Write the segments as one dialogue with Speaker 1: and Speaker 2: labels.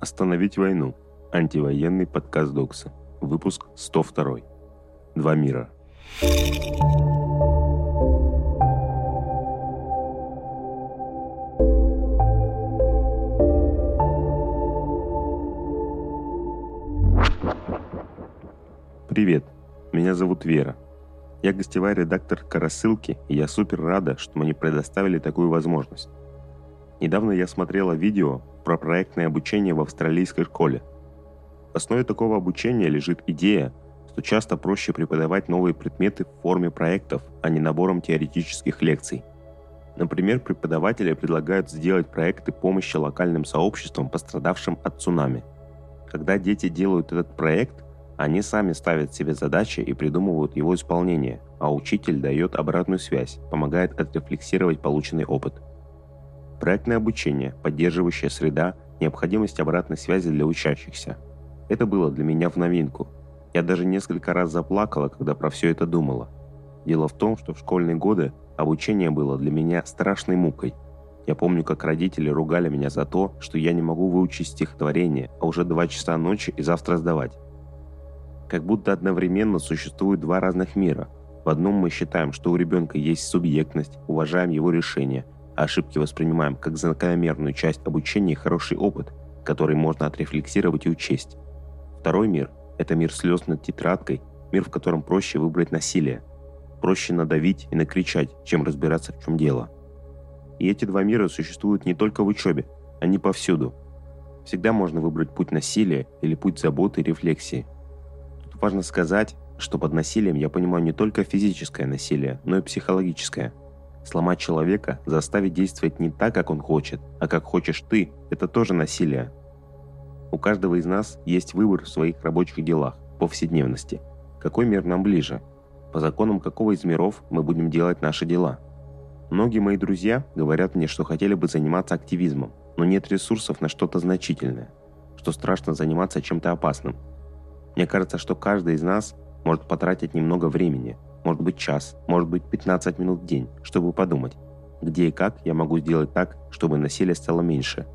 Speaker 1: Остановить войну. Антивоенный подкаст Докса. Выпуск 102. Два мира. Привет, меня зовут Вера. Я гостевая редактор «Карасылки», и я супер рада, что мне предоставили такую возможность. Недавно я смотрела видео про проектное обучение в австралийской школе. В основе такого обучения лежит идея, что часто проще преподавать новые предметы в форме проектов, а не набором теоретических лекций. Например, преподаватели предлагают сделать проекты помощи локальным сообществам, пострадавшим от цунами. Когда дети делают этот проект, они сами ставят себе задачи и придумывают его исполнение, а учитель дает обратную связь, помогает отрефлексировать полученный опыт – проектное обучение, поддерживающая среда, необходимость обратной связи для учащихся. Это было для меня в новинку. Я даже несколько раз заплакала, когда про все это думала. Дело в том, что в школьные годы обучение было для меня страшной мукой. Я помню, как родители ругали меня за то, что я не могу выучить стихотворение, а уже два часа ночи и завтра сдавать. Как будто одновременно существуют два разных мира. В одном мы считаем, что у ребенка есть субъектность, уважаем его решения – ошибки воспринимаем как закономерную часть обучения и хороший опыт, который можно отрефлексировать и учесть. Второй мир – это мир слез над тетрадкой, мир, в котором проще выбрать насилие. Проще надавить и накричать, чем разбираться, в чем дело. И эти два мира существуют не только в учебе, они повсюду. Всегда можно выбрать путь насилия или путь заботы и рефлексии. Тут важно сказать, что под насилием я понимаю не только физическое насилие, но и психологическое – Сломать человека, заставить действовать не так, как он хочет, а как хочешь ты – это тоже насилие. У каждого из нас есть выбор в своих рабочих делах, повседневности. Какой мир нам ближе? По законам какого из миров мы будем делать наши дела? Многие мои друзья говорят мне, что хотели бы заниматься активизмом, но нет ресурсов на что-то значительное, что страшно заниматься чем-то опасным. Мне кажется, что каждый из нас может потратить немного времени – может быть час, может быть 15 минут в день, чтобы подумать, где и как я могу сделать так, чтобы насилие стало меньше.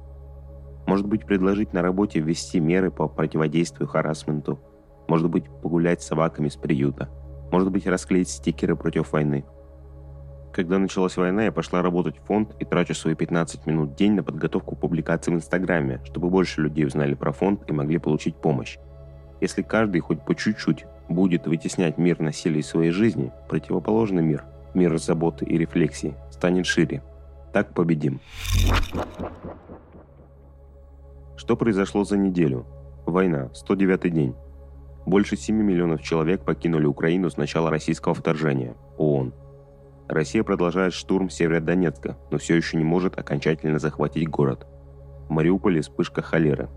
Speaker 1: Может быть предложить на работе ввести меры по противодействию харасменту, может быть погулять с собаками с приюта, может быть расклеить стикеры против войны. Когда началась война, я пошла работать в фонд и трачу свои 15 минут в день на подготовку публикаций в Инстаграме, чтобы больше людей узнали про фонд и могли получить помощь. Если каждый хоть по чуть-чуть будет вытеснять мир насилия из своей жизни, противоположный мир, мир заботы и рефлексии, станет шире. Так победим. Что произошло за неделю? Война, 109 день. Больше 7 миллионов человек покинули Украину с начала российского вторжения. ООН. Россия продолжает штурм Северодонецка, но все еще не может окончательно захватить город. В Мариуполе вспышка холеры.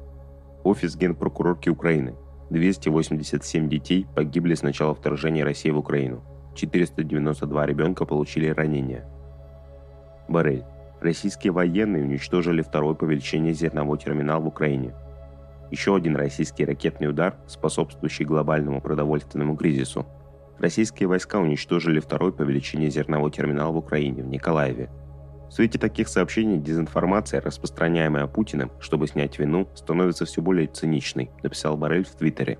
Speaker 1: Офис генпрокурорки Украины – 287 детей погибли с начала вторжения России в Украину. 492 ребенка получили ранения. Барель. Российские военные уничтожили второй по величине зерновой терминал в Украине. Еще один российский ракетный удар, способствующий глобальному продовольственному кризису. Российские войска уничтожили второй по величине зерновой терминал в Украине, в Николаеве – в свете таких сообщений дезинформация, распространяемая Путиным, чтобы снять вину, становится все более циничной, написал Барель в Твиттере.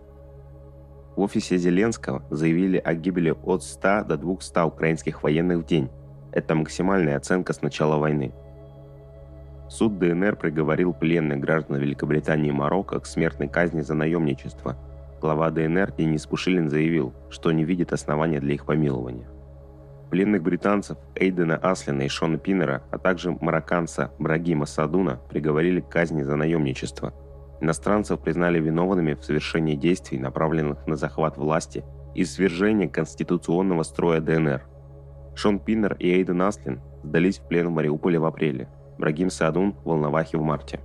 Speaker 1: В офисе Зеленского заявили о гибели от 100 до 200 украинских военных в день. Это максимальная оценка с начала войны. Суд ДНР приговорил пленных граждан Великобритании и Марокко к смертной казни за наемничество. Глава ДНР Денис Пушилин заявил, что не видит основания для их помилования. Пленных британцев Эйдена Аслина и Шона Пиннера, а также марокканца Брагима Садуна приговорили к казни за наемничество. Иностранцев признали виновными в совершении действий, направленных на захват власти и свержение конституционного строя ДНР. Шон Пиннер и Эйден Аслин сдались в плен в Мариуполе в апреле, Брагим Садун в Волновахе в марте.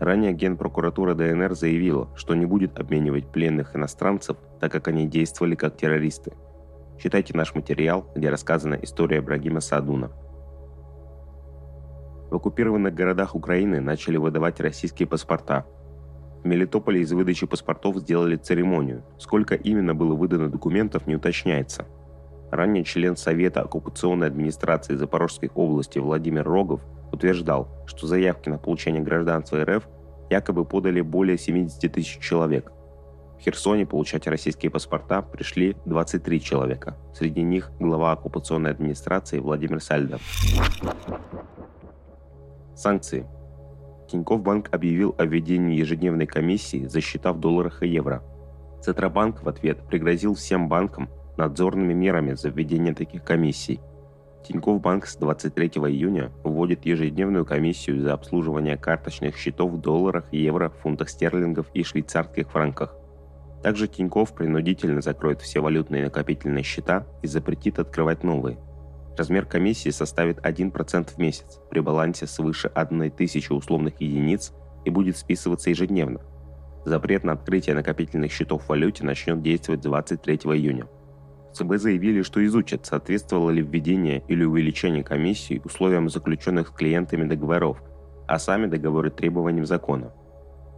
Speaker 1: Ранее генпрокуратура ДНР заявила, что не будет обменивать пленных иностранцев, так как они действовали как террористы – Читайте наш материал, где рассказана история Брагима Садуна. В оккупированных городах Украины начали выдавать российские паспорта. В Мелитополе из выдачи паспортов сделали церемонию. Сколько именно было выдано документов, не уточняется. Ранее член Совета оккупационной администрации Запорожской области Владимир Рогов утверждал, что заявки на получение гражданства РФ якобы подали более 70 тысяч человек. В Херсоне получать российские паспорта пришли 23 человека. Среди них глава оккупационной администрации Владимир Сальдов. Санкции. Тинькофф банк объявил о введении ежедневной комиссии за счета в долларах и евро. Центробанк в ответ пригрозил всем банкам надзорными мерами за введение таких комиссий. Тинькофф Банк с 23 июня вводит ежедневную комиссию за обслуживание карточных счетов в долларах, евро, фунтах стерлингов и швейцарских франках. Также Тинькофф принудительно закроет все валютные накопительные счета и запретит открывать новые. Размер комиссии составит 1% в месяц при балансе свыше 1000 условных единиц и будет списываться ежедневно. Запрет на открытие накопительных счетов в валюте начнет действовать 23 июня. ЦБ заявили, что изучат, соответствовало ли введение или увеличение комиссии условиям заключенных с клиентами договоров, а сами договоры требованиям закона.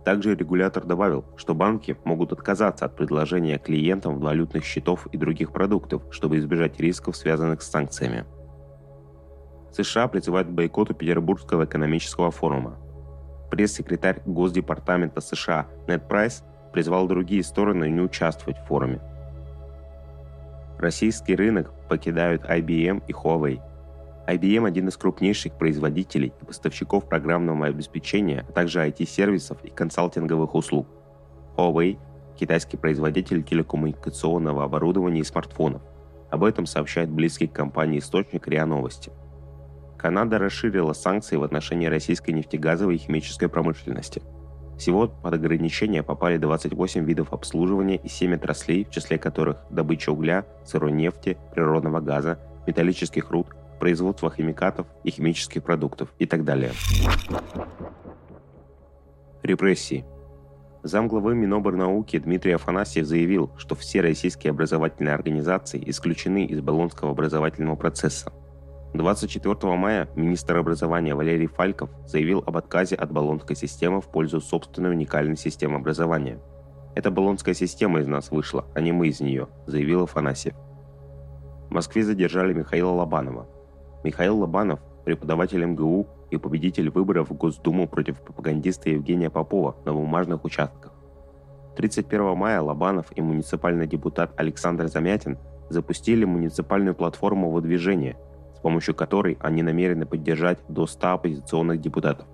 Speaker 1: Также регулятор добавил, что банки могут отказаться от предложения клиентам валютных счетов и других продуктов, чтобы избежать рисков, связанных с санкциями. США призывают к бойкоту Петербургского экономического форума. Пресс-секретарь Госдепартамента США Нед Прайс призвал другие стороны не участвовать в форуме. Российский рынок покидают IBM и Huawei. IBM – один из крупнейших производителей и поставщиков программного обеспечения, а также IT-сервисов и консалтинговых услуг. Huawei – китайский производитель телекоммуникационного оборудования и смартфонов. Об этом сообщает близкий к компании источник РИА Новости. Канада расширила санкции в отношении российской нефтегазовой и химической промышленности – всего под ограничения попали 28 видов обслуживания и 7 отраслей, в числе которых добыча угля, сырой нефти, природного газа, металлических руд, производство химикатов и химических продуктов и так далее. Репрессии. Замглавы Миноборнауки Дмитрий Афанасьев заявил, что все российские образовательные организации исключены из Болонского образовательного процесса – 24 мая министр образования Валерий Фальков заявил об отказе от баллонской системы в пользу собственной уникальной системы образования. «Это баллонская система из нас вышла, а не мы из нее», – заявил Афанасьев. В Москве задержали Михаила Лобанова. Михаил Лобанов – преподаватель МГУ и победитель выборов в Госдуму против пропагандиста Евгения Попова на бумажных участках. 31 мая Лобанов и муниципальный депутат Александр Замятин запустили муниципальную платформу выдвижения – с помощью которой они намерены поддержать до 100 оппозиционных депутатов.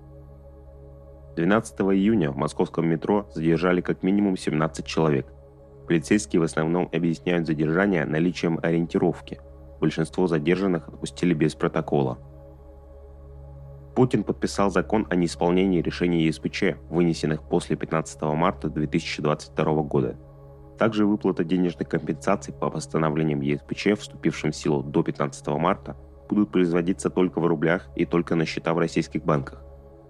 Speaker 1: 12 июня в московском метро задержали как минимум 17 человек. Полицейские в основном объясняют задержание наличием ориентировки. Большинство задержанных отпустили без протокола. Путин подписал закон о неисполнении решений ЕСПЧ, вынесенных после 15 марта 2022 года. Также выплата денежных компенсаций по постановлениям ЕСПЧ, вступившим в силу до 15 марта, будут производиться только в рублях и только на счета в российских банках.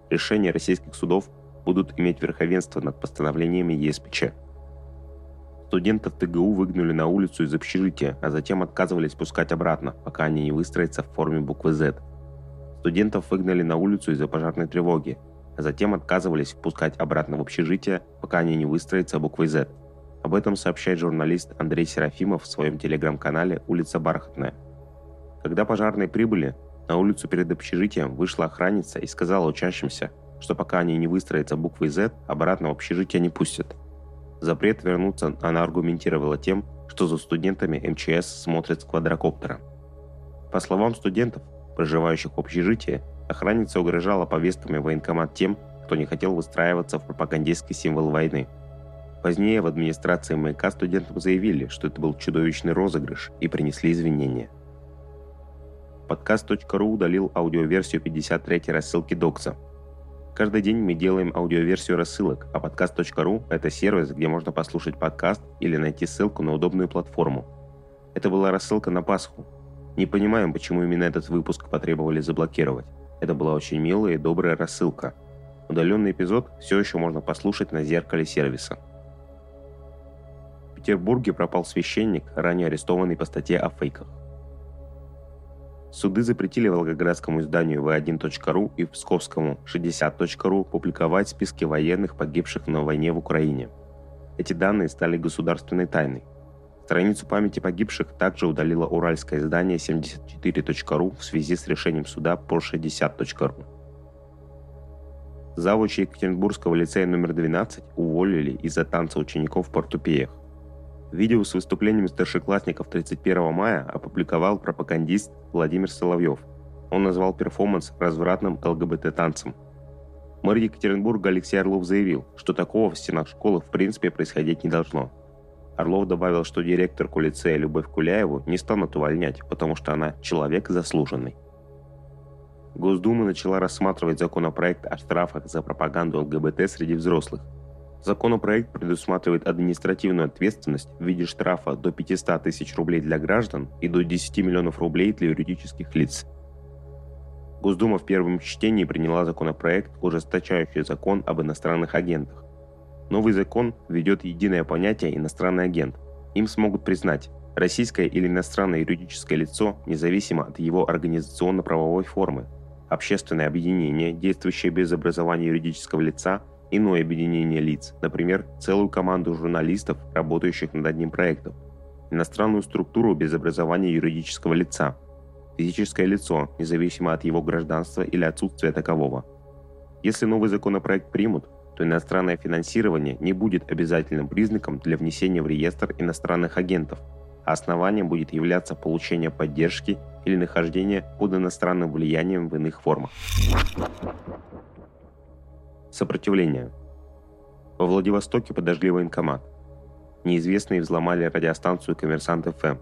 Speaker 1: Решения российских судов будут иметь верховенство над постановлениями ЕСПЧ. Студентов ТГУ выгнали на улицу из общежития, а затем отказывались пускать обратно, пока они не выстроятся в форме буквы Z. Студентов выгнали на улицу из-за пожарной тревоги, а затем отказывались впускать обратно в общежитие, пока они не выстроятся буквой Z. Об этом сообщает журналист Андрей Серафимов в своем телеграм-канале «Улица Бархатная». Когда пожарные прибыли, на улицу перед общежитием вышла охранница и сказала учащимся, что пока они не выстроятся буквой Z, обратно в общежитие не пустят. Запрет вернуться она аргументировала тем, что за студентами МЧС смотрят с квадрокоптера. По словам студентов, проживающих в общежитии, охранница угрожала повестками военкомат тем, кто не хотел выстраиваться в пропагандистский символ войны. Позднее в администрации МК студентам заявили, что это был чудовищный розыгрыш и принесли извинения. Подкаст.ру удалил аудиоверсию 53 рассылки Докса. Каждый день мы делаем аудиоверсию рассылок, а подкаст.ру – это сервис, где можно послушать подкаст или найти ссылку на удобную платформу. Это была рассылка на Пасху. Не понимаем, почему именно этот выпуск потребовали заблокировать. Это была очень милая и добрая рассылка. Удаленный эпизод все еще можно послушать на зеркале сервиса. В Петербурге пропал священник, ранее арестованный по статье о фейках. Суды запретили волгоградскому изданию v1.ru и псковскому 60.ru публиковать списки военных, погибших на войне в Украине. Эти данные стали государственной тайной. Страницу памяти погибших также удалило уральское издание 74.ru в связи с решением суда по 60.ru. Завуча Екатеринбургского лицея номер 12 уволили из-за танца учеников в портупеях. Видео с выступлением старшеклассников 31 мая опубликовал пропагандист Владимир Соловьев. Он назвал перформанс развратным ЛГБТ-танцем. Мэр Екатеринбурга Алексей Орлов заявил, что такого в стенах школы в принципе происходить не должно. Орлов добавил, что директорку лицея Любовь Куляеву не станут увольнять, потому что она человек заслуженный. Госдума начала рассматривать законопроект о штрафах за пропаганду ЛГБТ среди взрослых – Законопроект предусматривает административную ответственность в виде штрафа до 500 тысяч рублей для граждан и до 10 миллионов рублей для юридических лиц. Госдума в первом чтении приняла законопроект, ужесточающий закон об иностранных агентах. Новый закон введет единое понятие «иностранный агент». Им смогут признать российское или иностранное юридическое лицо, независимо от его организационно-правовой формы, общественное объединение, действующее без образования юридического лица – иное объединение лиц, например, целую команду журналистов, работающих над одним проектом, иностранную структуру без образования юридического лица, физическое лицо, независимо от его гражданства или отсутствия такового. Если новый законопроект примут, то иностранное финансирование не будет обязательным признаком для внесения в реестр иностранных агентов, а основанием будет являться получение поддержки или нахождение под иностранным влиянием в иных формах. Сопротивление. Во Владивостоке подожгли военкомат. Неизвестные взломали радиостанцию «Коммерсант ФМ».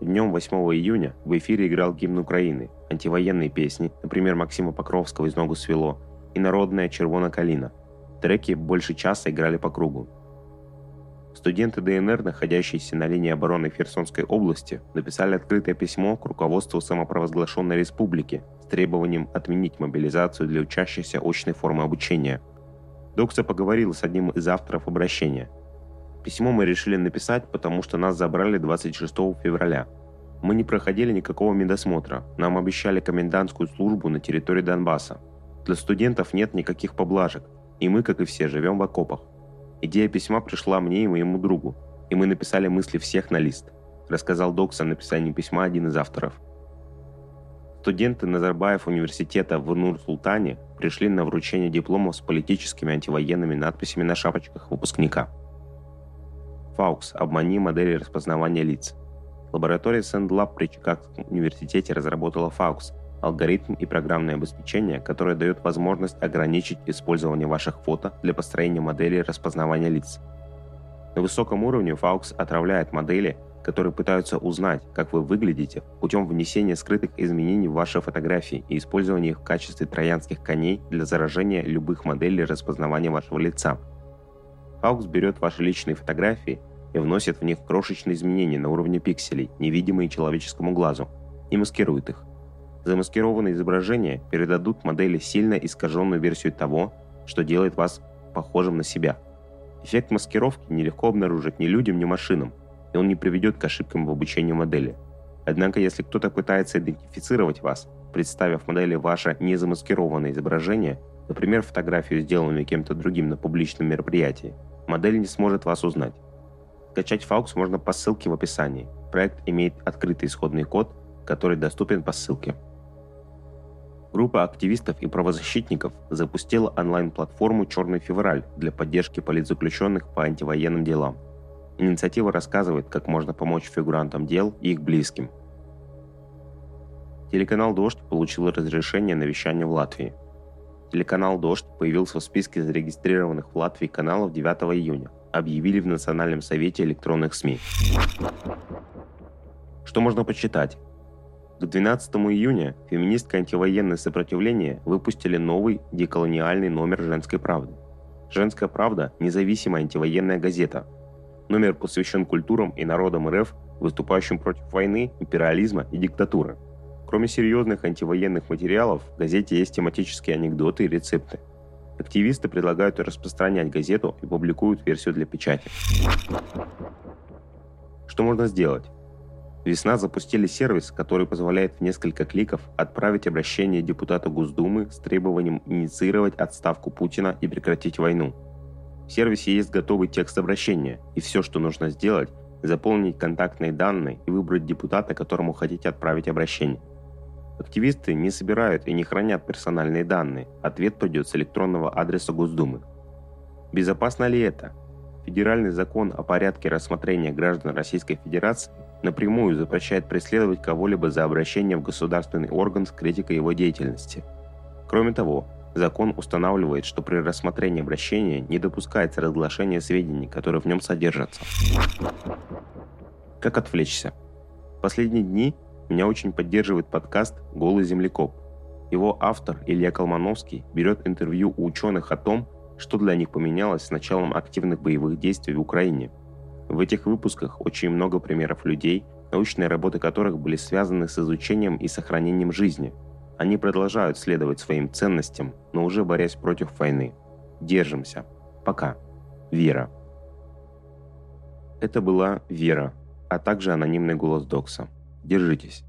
Speaker 1: Днем 8 июня в эфире играл гимн Украины, антивоенные песни, например, Максима Покровского «Из ногу свело» и народная «Червона калина». Треки больше часа играли по кругу. Студенты ДНР, находящиеся на линии обороны Херсонской области, написали открытое письмо к руководству самопровозглашенной республики с требованием отменить мобилизацию для учащихся очной формы обучения – Докса поговорил с одним из авторов обращения. Письмо мы решили написать, потому что нас забрали 26 февраля. Мы не проходили никакого медосмотра. Нам обещали комендантскую службу на территории Донбасса. Для студентов нет никаких поблажек, и мы, как и все, живем в окопах. Идея письма пришла мне и моему другу, и мы написали мысли всех на лист, рассказал Докс о написании письма один из авторов – Студенты Назарбаев университета в Нур-Султане пришли на вручение дипломов с политическими антивоенными надписями на шапочках выпускника. Fawkes. Обмани модели распознавания лиц. Лаборатория SAND Lab при Чикагском университете разработала Fawkes – алгоритм и программное обеспечение, которое дает возможность ограничить использование ваших фото для построения моделей распознавания лиц. На высоком уровне Fawkes отравляет модели – которые пытаются узнать, как вы выглядите, путем внесения скрытых изменений в ваши фотографии и использования их в качестве троянских коней для заражения любых моделей распознавания вашего лица. Fawkes берет ваши личные фотографии и вносит в них крошечные изменения на уровне пикселей, невидимые человеческому глазу, и маскирует их. Замаскированные изображения передадут модели сильно искаженную версию того, что делает вас похожим на себя. Эффект маскировки нелегко обнаружить ни людям, ни машинам, и он не приведет к ошибкам в обучении модели. Однако, если кто-то пытается идентифицировать вас, представив модели ваше незамаскированное изображение, например, фотографию, сделанную кем-то другим на публичном мероприятии, модель не сможет вас узнать. Скачать Fawkes можно по ссылке в описании. Проект имеет открытый исходный код, который доступен по ссылке. Группа активистов и правозащитников запустила онлайн-платформу «Черный февраль» для поддержки политзаключенных по антивоенным делам – Инициатива рассказывает, как можно помочь фигурантам дел и их близким. Телеканал «Дождь» получил разрешение на вещание в Латвии. Телеканал «Дождь» появился в списке зарегистрированных в Латвии каналов 9 июня, объявили в Национальном совете электронных СМИ. Что можно почитать? К 12 июня феминистка антивоенное сопротивление выпустили новый деколониальный номер «Женской правды». «Женская правда» – независимая антивоенная газета – Номер посвящен культурам и народам РФ, выступающим против войны, империализма и диктатуры. Кроме серьезных антивоенных материалов, в газете есть тематические анекдоты и рецепты. Активисты предлагают распространять газету и публикуют версию для печати. Что можно сделать? Весна запустили сервис, который позволяет в несколько кликов отправить обращение депутата Госдумы с требованием инициировать отставку Путина и прекратить войну – в сервисе есть готовый текст обращения, и все, что нужно сделать, заполнить контактные данные и выбрать депутата, которому хотите отправить обращение. Активисты не собирают и не хранят персональные данные. Ответ придет с электронного адреса Госдумы. Безопасно ли это? Федеральный закон о порядке рассмотрения граждан Российской Федерации напрямую запрещает преследовать кого-либо за обращение в государственный орган с критикой его деятельности. Кроме того, закон устанавливает, что при рассмотрении обращения не допускается разглашение сведений, которые в нем содержатся. Как отвлечься? В последние дни меня очень поддерживает подкаст «Голый землекоп». Его автор Илья Колмановский берет интервью у ученых о том, что для них поменялось с началом активных боевых действий в Украине. В этих выпусках очень много примеров людей, научные работы которых были связаны с изучением и сохранением жизни. Они продолжают следовать своим ценностям, но уже борясь против войны. Держимся. Пока. Вера. Это была Вера, а также анонимный голос Докса. Держитесь.